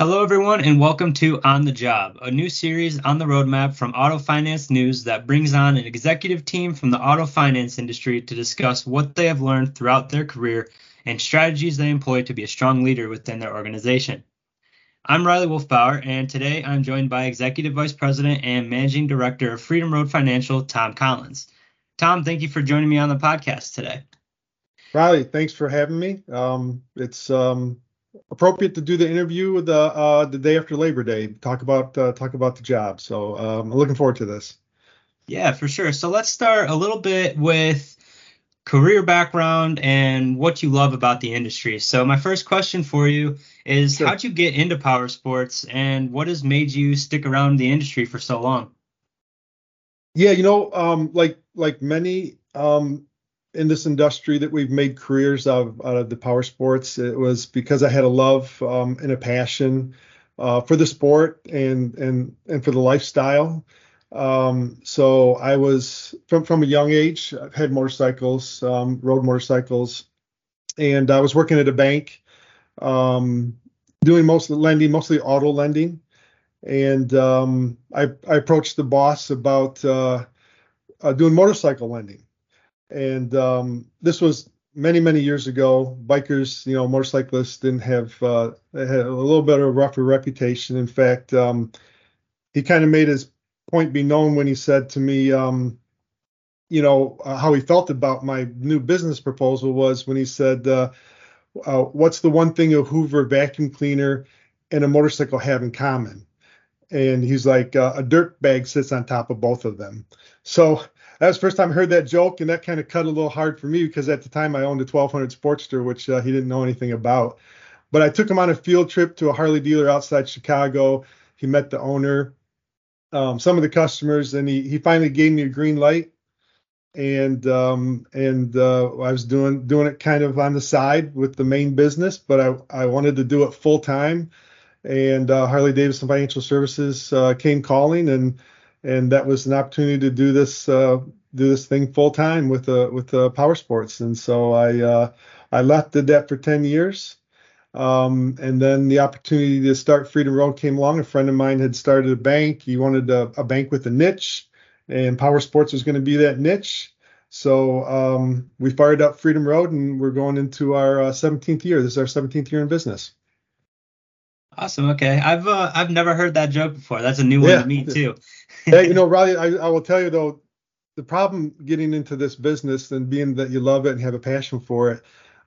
Hello, everyone, and welcome to On the Job, a new series on the roadmap from Auto Finance News that brings on an executive team from the auto finance industry to discuss what they have learned throughout their career and strategies they employ to be a strong leader within their organization. I'm Riley Wolfbauer, and today I'm joined by Executive Vice President and Managing Director of FreedomRoad Financial, Tom Collins. Tom, thank you for joining me on the podcast today. Riley, thanks for having me. Um, it's um, appropriate to do the interview the uh, the day after Labor Day. Talk about uh, talk about the job. So um, I'm looking forward to this. Yeah, for sure. So let's start a little bit with career background and what you love about the industry. So my first question for you is sure. how'd you get into power sports and what has made you stick around the industry for so long? Yeah, you know, um, like like many um, in this industry that we've made careers out of, out of the power sports. It was because I had a love um, and a passion uh, for the sport and and and for the lifestyle. Um, so I was from from a young age. I've had motorcycles, um, rode motorcycles, and I was working at a bank, um, doing mostly lending, mostly auto lending. And um, I, I approached the boss about uh, uh, doing motorcycle lending and um, this was many many years ago. Bikers, you know, motorcyclists didn't have uh, had a little bit of a rougher reputation. In fact, um, he kind of made his point be known when he said to me, um, you know, uh, how he felt about my new business proposal was when he said, uh, uh, "What's the one thing a Hoover vacuum cleaner and a motorcycle have in common?" And he's like, uh, "A dirt bag sits on top of both of them." So that was the first time I heard that joke, and that kind of cut a little hard for me because at the time I owned a 1200 Sportster, which uh, he didn't know anything about. But I took him on a field trip to a Harley dealer outside Chicago. He met the owner, um, some of the customers, and he he finally gave me a green light. And um, and uh, I was doing doing it kind of on the side with the main business, but I I wanted to do it full time. And uh, Harley Davidson Financial Services uh, came calling and and that was an opportunity to do this uh, do this thing full time with uh, with uh, power sports. And so I uh, I left did that for 10 years. Um, and then the opportunity to start FreedomRoad came along. A friend of mine had started a bank. He wanted a, a bank with a niche, and power sports was going to be that niche. So um, we fired up FreedomRoad, and we're going into our uh, 17th year. This is our 17th year in business. Awesome. Okay, I've uh, I've never heard that joke before. That's a new one to me too. hey, you know, Riley, I, I will tell you though, the problem getting into this business and being that you love it and have a passion for it.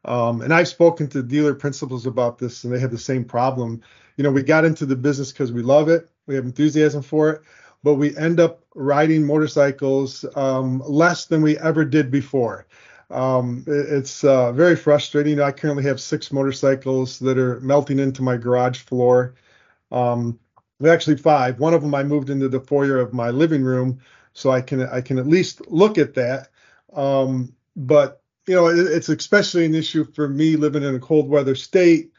Um, and I've spoken to dealer principals about this, and they have the same problem. You know, we got into the business because we love it, we have enthusiasm for it, but we end up riding motorcycles um, less than we ever did before. Um, it's uh, very frustrating. I currently have six motorcycles that are melting into my garage floor. Um, actually five. One of them I moved into the foyer of my living room, so I can I can at least look at that. Um, but you know, it, it's especially an issue for me living in a cold weather state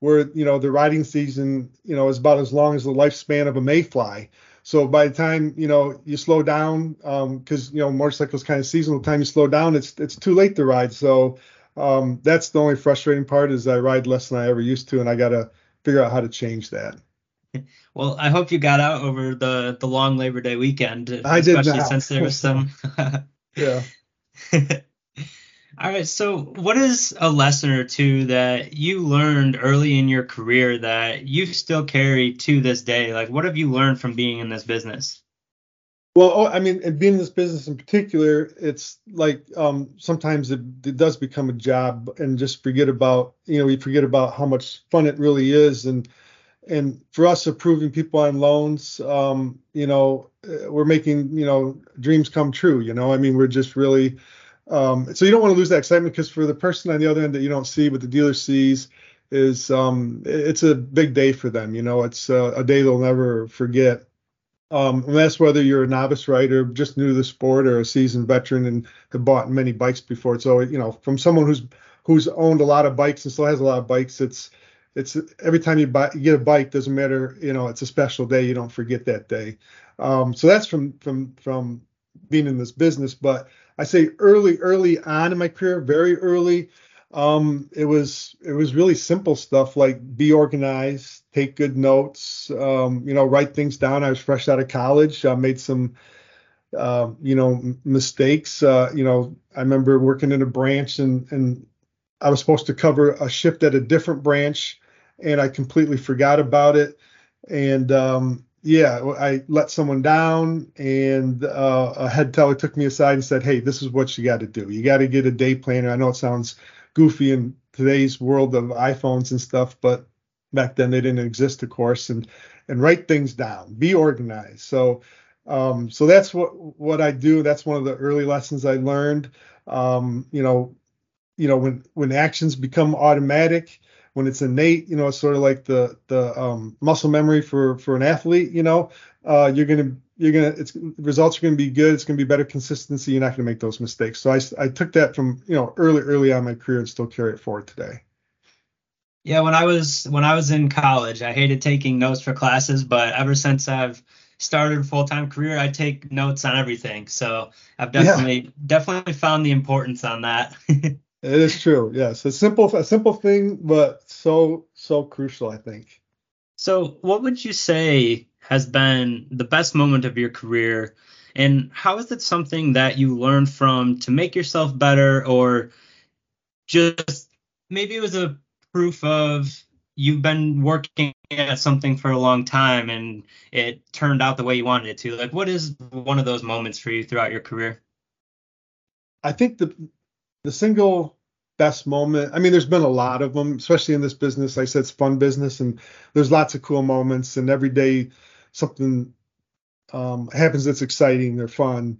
where you know the riding season you know is about as long as the lifespan of a mayfly. So by the time you know you slow down, because um, you know motorcycles kind of seasonal. Time you slow down, it's it's too late to ride. So um, that's the only frustrating part is I ride less than I ever used to, and I got to figure out how to change that. Well, I hope you got out over the the long Labor Day weekend, I especially did since there was some. yeah. All right. So, what is a lesson or two that you learned early in your career that you still carry to this day? Like, what have you learned from being in this business? Well, oh, I mean, and being in this business in particular, it's like um, sometimes it, it, does become a job, and just forget about you know we forget about how much fun it really is, and and for us approving people on loans, um, you know, uh, we're making you know dreams come true. You know, I mean, we're just really um, so you don't want to lose that excitement because for the person on the other end that you don't see, but the dealer sees, is um, it's a big day for them. You know, it's a, a day they'll never forget. Um, and that's whether you're a novice rider, just new to the sport, or a seasoned veteran and have bought many bikes before. So you know, from someone who's who's owned a lot of bikes and still has a lot of bikes, it's it's every time you buy you get a bike, doesn't matter. You know, it's a special day. You don't forget that day. Um, so that's from from from being in this business, but I say early, early on in my career, very early. Um, it was it was really simple stuff like be organized, take good notes, um, you know, write things down. I was fresh out of college. I made some, uh, you know, mistakes. Uh, you know, I remember working in a branch and and I was supposed to cover a shift at a different branch, and I completely forgot about it. And um, yeah, I let someone down, and uh, a head teller took me aside and said, "Hey, this is what you got to do. You got to get a day planner." I know it sounds goofy in today's world of iPhones and stuff, but back then they didn't exist, of course, and and write things down, be organized. So um, so that's what what I do. That's one of the early lessons I learned. Um, you know, you know when when actions become automatic, when it's innate, you know, it's sort of like the the um, muscle memory for for an athlete. You know, uh, you're gonna you're gonna it's results are gonna be good. It's gonna be better consistency. You're not gonna make those mistakes. So I I took that from you know early early on my career and still carry it forward today. Yeah, when I was when I was in college, I hated taking notes for classes, but ever since I've started a full time career, I take notes on everything. So I've definitely yeah. definitely found the importance on that. it is true. Yes, a simple a simple thing, but so so crucial, I think. So, what would you say has been the best moment of your career? And how is it something that you learned from to make yourself better, or just maybe it was a proof of you've been working at something for a long time and it turned out the way you wanted it to? Like, what is one of those moments for you throughout your career? I think the the single best moment. I mean, there's been a lot of them, especially in this business. Like I said it's fun business, and there's lots of cool moments, and every day something um, happens that's exciting. They're fun.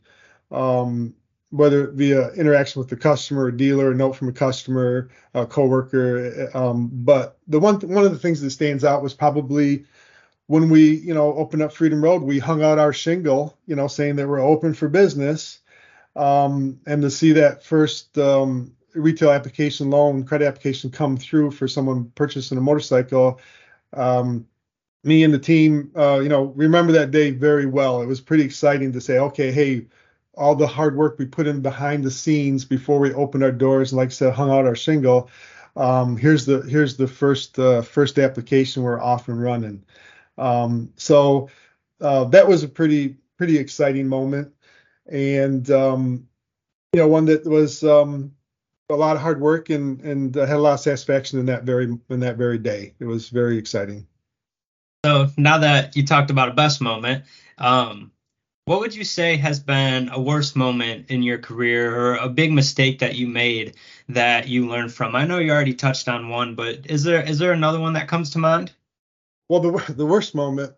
Um, whether it be an interaction with the customer, a dealer, a note from a customer, a coworker. Um, but the one one of the things that stands out was probably when we, you know, opened up FreedomRoad, we hung out our shingle, you know, saying that we're open for business. Um, and to see that first um, retail application loan credit application come through for someone purchasing a motorcycle um, me and the team uh, you know remember that day very well. It was pretty exciting to say okay hey all the hard work we put in behind the scenes before we opened our doors and like i said hung out our shingle um, here's the here's the first uh, first application we're off and running. Um, so uh, that was a pretty pretty exciting moment and um, you know one that was um, a lot of hard work and and uh, had a lot of satisfaction in that very in that very day. It was very exciting. So now that you talked about a best moment, um, what would you say has been a worst moment in your career or a big mistake that you made that you learned from? I know you already touched on one, but is there is there another one that comes to mind? Well, the the worst moment.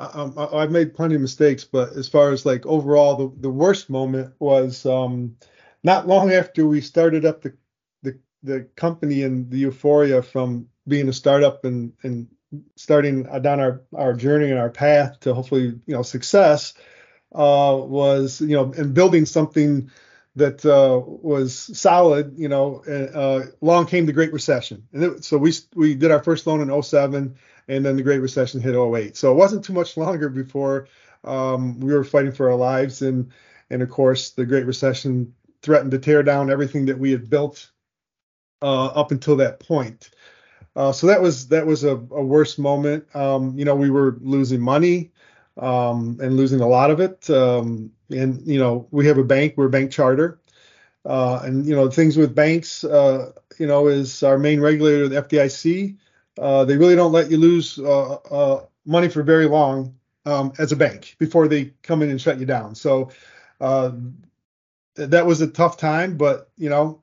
Um, I, have made plenty of mistakes, but as far as like overall, the, the worst moment was um, not long after we started up the the, the company and the euphoria from being a startup and and starting down our our journey and our path to hopefully you know success uh, was you know and building something that uh, was solid you know uh, long came the great recession. And it, so we we did our first loan in 07 and then the great recession hit 08 so it wasn't too much longer before um, we were fighting for our lives and and of course the great recession threatened to tear down everything that we had built uh, up until that point. Uh, so that was that was a, a worse moment. Um, you know, we were losing money um, and losing a lot of it. Um, and you know, we have a bank, we're a bank charter, uh, and you know, things with banks, uh, you know, is our main regulator, the FDIC. Uh, they really don't let you lose uh, money for very long um, as a bank before they come in and shut you down. So that was a tough time, but you know,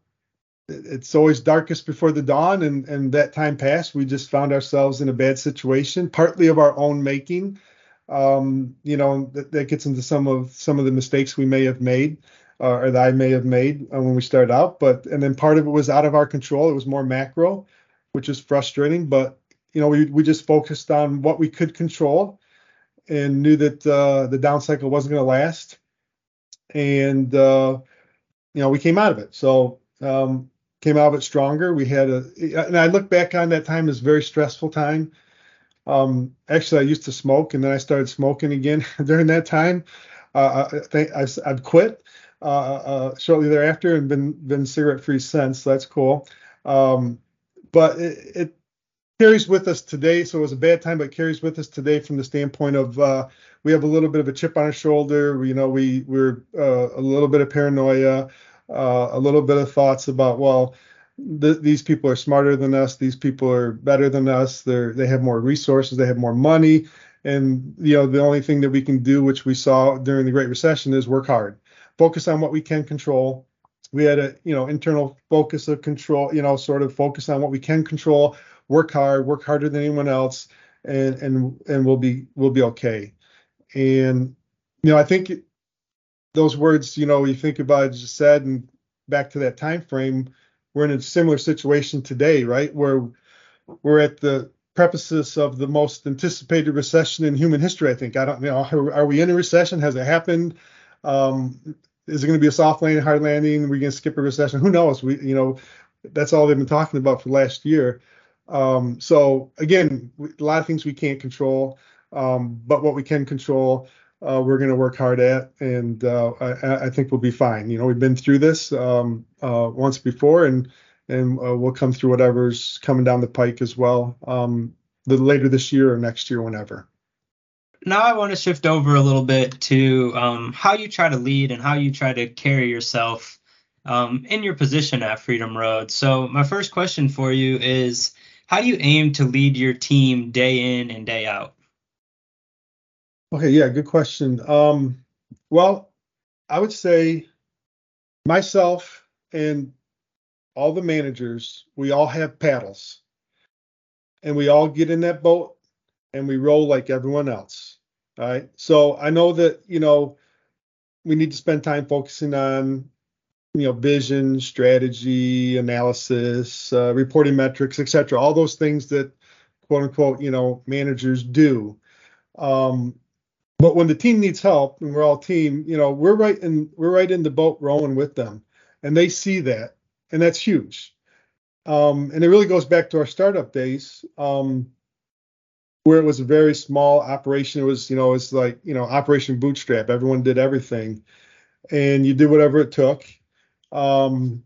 it's always darkest before the dawn, and and that time passed. We just found ourselves in a bad situation, partly of our own making. Um, you know, that, that gets into some of some of the mistakes we may have made. Uh, or that I may have made uh, when we started out, but and then part of it was out of our control. It was more macro, which is frustrating. But you know, we we just focused on what we could control, and knew that uh, the down cycle wasn't going to last and uh, you know we came out of it. So um, came out of it stronger. We had a, and I look back on that time as very stressful time. Um, actually, I used to smoke, and then I started smoking again during that time. Uh, I think I've, I've quit uh, uh, shortly thereafter and been been cigarette free since. So that's cool. Um, but it, it, carries with us today. So it was a bad time, but carries with us today from the standpoint of uh, we have a little bit of a chip on our shoulder. You know, we we're uh, a little bit of paranoia, uh, a little bit of thoughts about well. Th- these people are smarter than us. These people are better than us. They're they have more resources. They have more money. And you know the only thing that we can do, which we saw during the Great Recession, is work hard focus on what we can control. We had a you know internal focus of control, you know, sort of focus on what we can control, work hard, work harder than anyone else, and and and we'll be we'll be okay. And you know, I think those words, you know, you think about it just said, and back to that time frame, we're in a similar situation today, right? Where we're at the precipice of the most anticipated recession in human history. I think I don't you know. Are we in a recession? Has it happened? Um, is it going to be a soft landing, hard landing? Are we going to skip a recession? Who knows? We, you know, that's all they've been talking about for last year. Um, so again, a lot of things we can't control, um, but what we can control, uh, we're going to work hard at, and uh, I, I, think we'll be fine. You know, we've been through this um, uh, once before, and and uh, we'll come through whatever's coming down the pike as well, um, later this year or next year, whenever now I want to shift over a little bit to um, how you try to lead and how you try to carry yourself um, in your position at FreedomRoad. So my first question for you is, how do you aim to lead your team day in and day out? Okay, yeah, good question. Um, well, I would say myself and all the managers, we all have paddles, and we all get in that boat and we roll like everyone else. All right. So I know that, you know, we need to spend time focusing on, you know, vision, strategy, analysis, uh, reporting metrics, et cetera, all those things that quote unquote, you know, managers do. Um, but when the team needs help and we're all team, you know, we're right in we're right in the boat rowing with them. And they see that. And that's huge. Um, and it really goes back to our startup days. Um, where it was a very small operation. It was, you know, it's like, you know, Operation Bootstrap. Everyone did everything, and you did whatever it took. Um,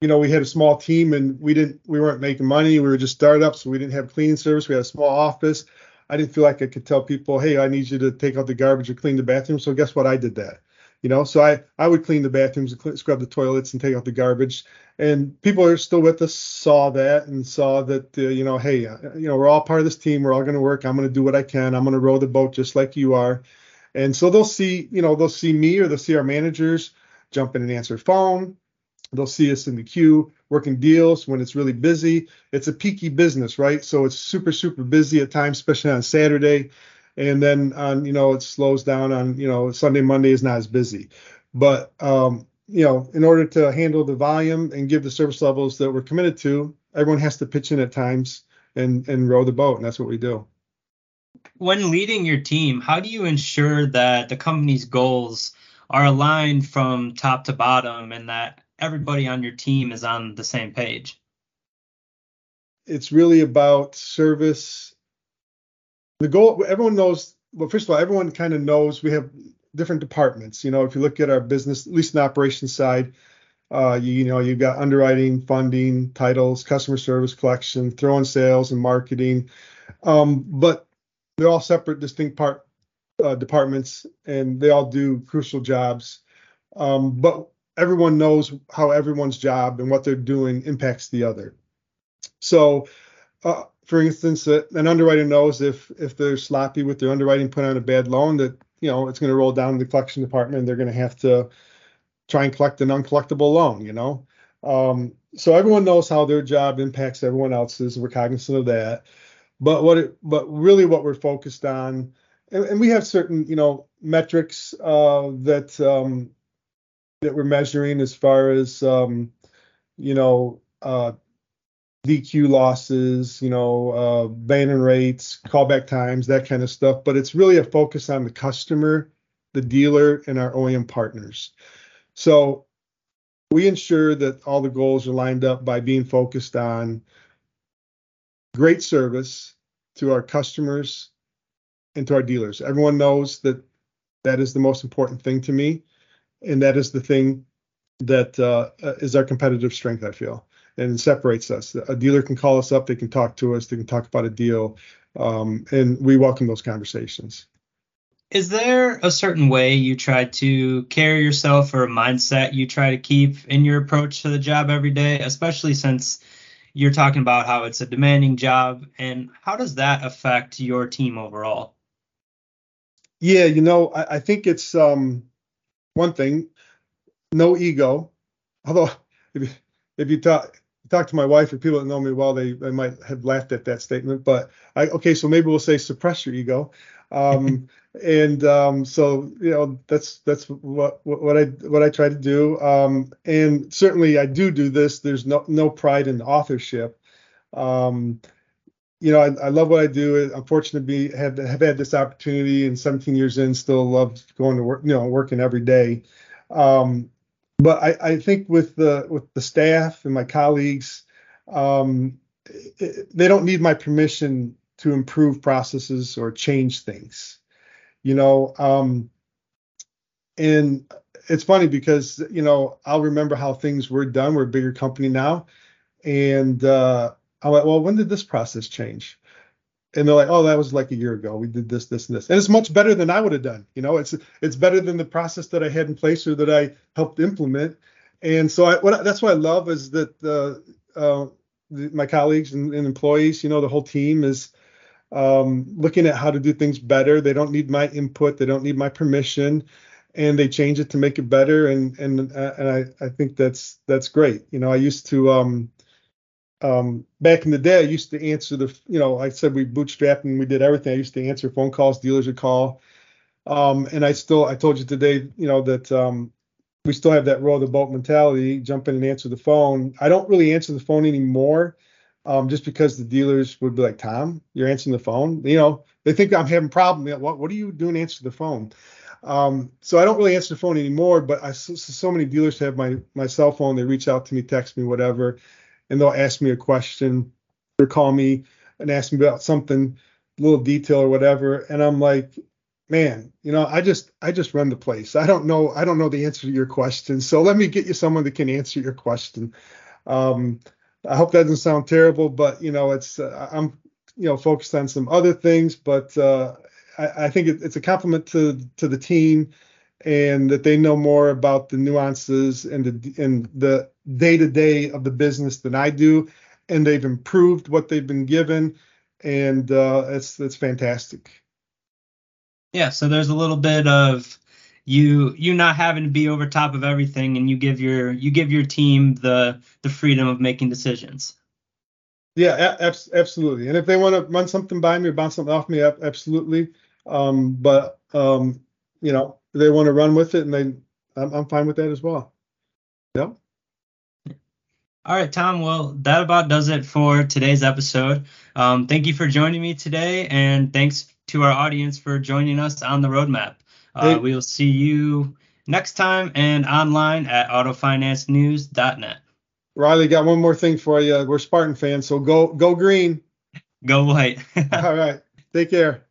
you know, we had a small team, and we didn't, we weren't making money. We were just startups, so we didn't have cleaning service. We had a small office. I didn't feel like I could tell people, hey, I need you to take out the garbage or clean the bathroom. So guess what? I did that you know? So i i would clean the bathrooms and scrub the toilets and take out the garbage. And people are still with us saw that and saw that uh, you know hey uh, you know we're all part of this team. We're all going to work. I'm going to do what i can. I'm going to row the boat just like you are. And so they'll see you know they'll see me or they'll see our managers jump in and answer phone. They'll see us in the queue working deals when it's really busy. It's a peaky business right? So it's super super busy at times especially on saturday and then on you know it slows down on you know Sunday Monday is not as busy, but um, you know in order to handle the volume and give the service levels that we're committed to, everyone has to pitch in at times and and row the boat, and that's what we do. When leading your team, how do you ensure that the company's goals are aligned from top to bottom and that everybody on your team is on the same page? It's really about service the goal everyone knows well first of all everyone kind of knows we have different departments. You know if you look at our business at least in the operations side uh, you, you know you've got underwriting funding titles customer service collection throwing sales and marketing. Um, but they're all separate distinct part uh, departments and they all do crucial jobs. Um, but everyone knows how everyone's job and what they're doing impacts the other. So uh, for instance, an underwriter knows if if they're sloppy with their underwriting, put on a bad loan, that you know it's going to roll down to the collection department, and they're going to have to try and collect an uncollectible loan. You know, um, so everyone knows how their job impacts everyone else's. We're cognizant of that. But what it, but really what we're focused on, and, and we have certain you know metrics uh, that um, that we're measuring as far as um, you know uh, DQ losses, you know, uh, abandon rates, callback times, that kind of stuff. But it's really a focus on the customer, the dealer, and our OEM partners. So we ensure that all the goals are lined up by being focused on great service to our customers and to our dealers. Everyone knows that That is the most important thing to me, and that is the thing that uh, is our competitive strength. I feel and separates us. A dealer can call us up, they can talk to us, they can talk about a deal, um, and we welcome those conversations. Is there a certain way you try to carry yourself or a mindset you try to keep in your approach to the job every day, especially since you're talking about how it's a demanding job, and how does that affect your team overall? Yeah, you know, I, I think it's um, one thing, no ego. Although, if, if you talk talk to my wife or people that know me well, they, they might have laughed at that statement. But I, okay, so maybe we'll say suppress your ego. Um, and um, so you know that's that's what what I what I try to do. Um, and certainly I do do this. There's no no pride in authorship. Um, you know, I, I, love what I do. I'm fortunate to be have have had this opportunity, and 17 years in, still love going to work. You know, working every day. Um, but I, I think with the with the staff and my colleagues, um, it, they don't need my permission to improve processes or change things. You know, um, and it's funny because you know I'll remember how things were done. We're a bigger company now, and uh, I'm like, well, when did this process change? And they're like, oh, that was like a year ago. We did this, this, and this, and it's much better than I would have done. You know, it's it's better than the process that I had in place or that I helped implement. And so I, what, that's what I love is that uh, uh, the, my colleagues and, and, employees, you know, the whole team is um, looking at how to do things better. They don't need my input. They don't need my permission, and they change it to make it better. And and uh, and I I think that's that's great. You know, I used to um, um, back in the day, I used to answer the, you know, I said we bootstrapped and we did everything. I used to answer phone calls, dealers would call. Um, and I still, I told you today, you know, that um, we still have that row the boat mentality, jump in and answer the phone. I don't really answer the phone anymore um, just because the dealers would be like, Tom, you're answering the phone. You know, they think I'm having a problem. What, what are you doing answer the phone? Um, so I don't really answer the phone anymore, but I so, so many dealers have my my cell phone. They reach out to me, text me, whatever and they'll ask me a question or call me and ask me about something, a little detail or whatever, and I'm like, man, you know, I just I just run the place. I don't know I don't know the answer to your question, so let me get you someone that can answer your question. Um, I hope that doesn't sound terrible, but you know, it's uh, I'm you know focused on some other things, but uh, I, I, think it, it's a compliment to to the team and that they know more about the nuances and the and the day to day of the business than I do, and they've improved what they've been given, and uh, it's it's fantastic. Yeah, so there's a little bit of you you not having to be over top of everything, and you give your you give your team the the freedom of making decisions. Yeah, a- absolutely. And if they want to run something by me or bounce something off me, absolutely. Um, but um, you know, they want to run with it, and they, I'm, I'm fine with that as well. Yep. All right, Tom. Well, that about does it for today's episode. Um, thank you for joining me today, and thanks to our audience for joining us on the roadmap. Uh, hey. We will see you next time and online at autofinancenews.net. Riley, got one more thing for you. We're Spartan fans, so go go green. Go white. All right. Take care.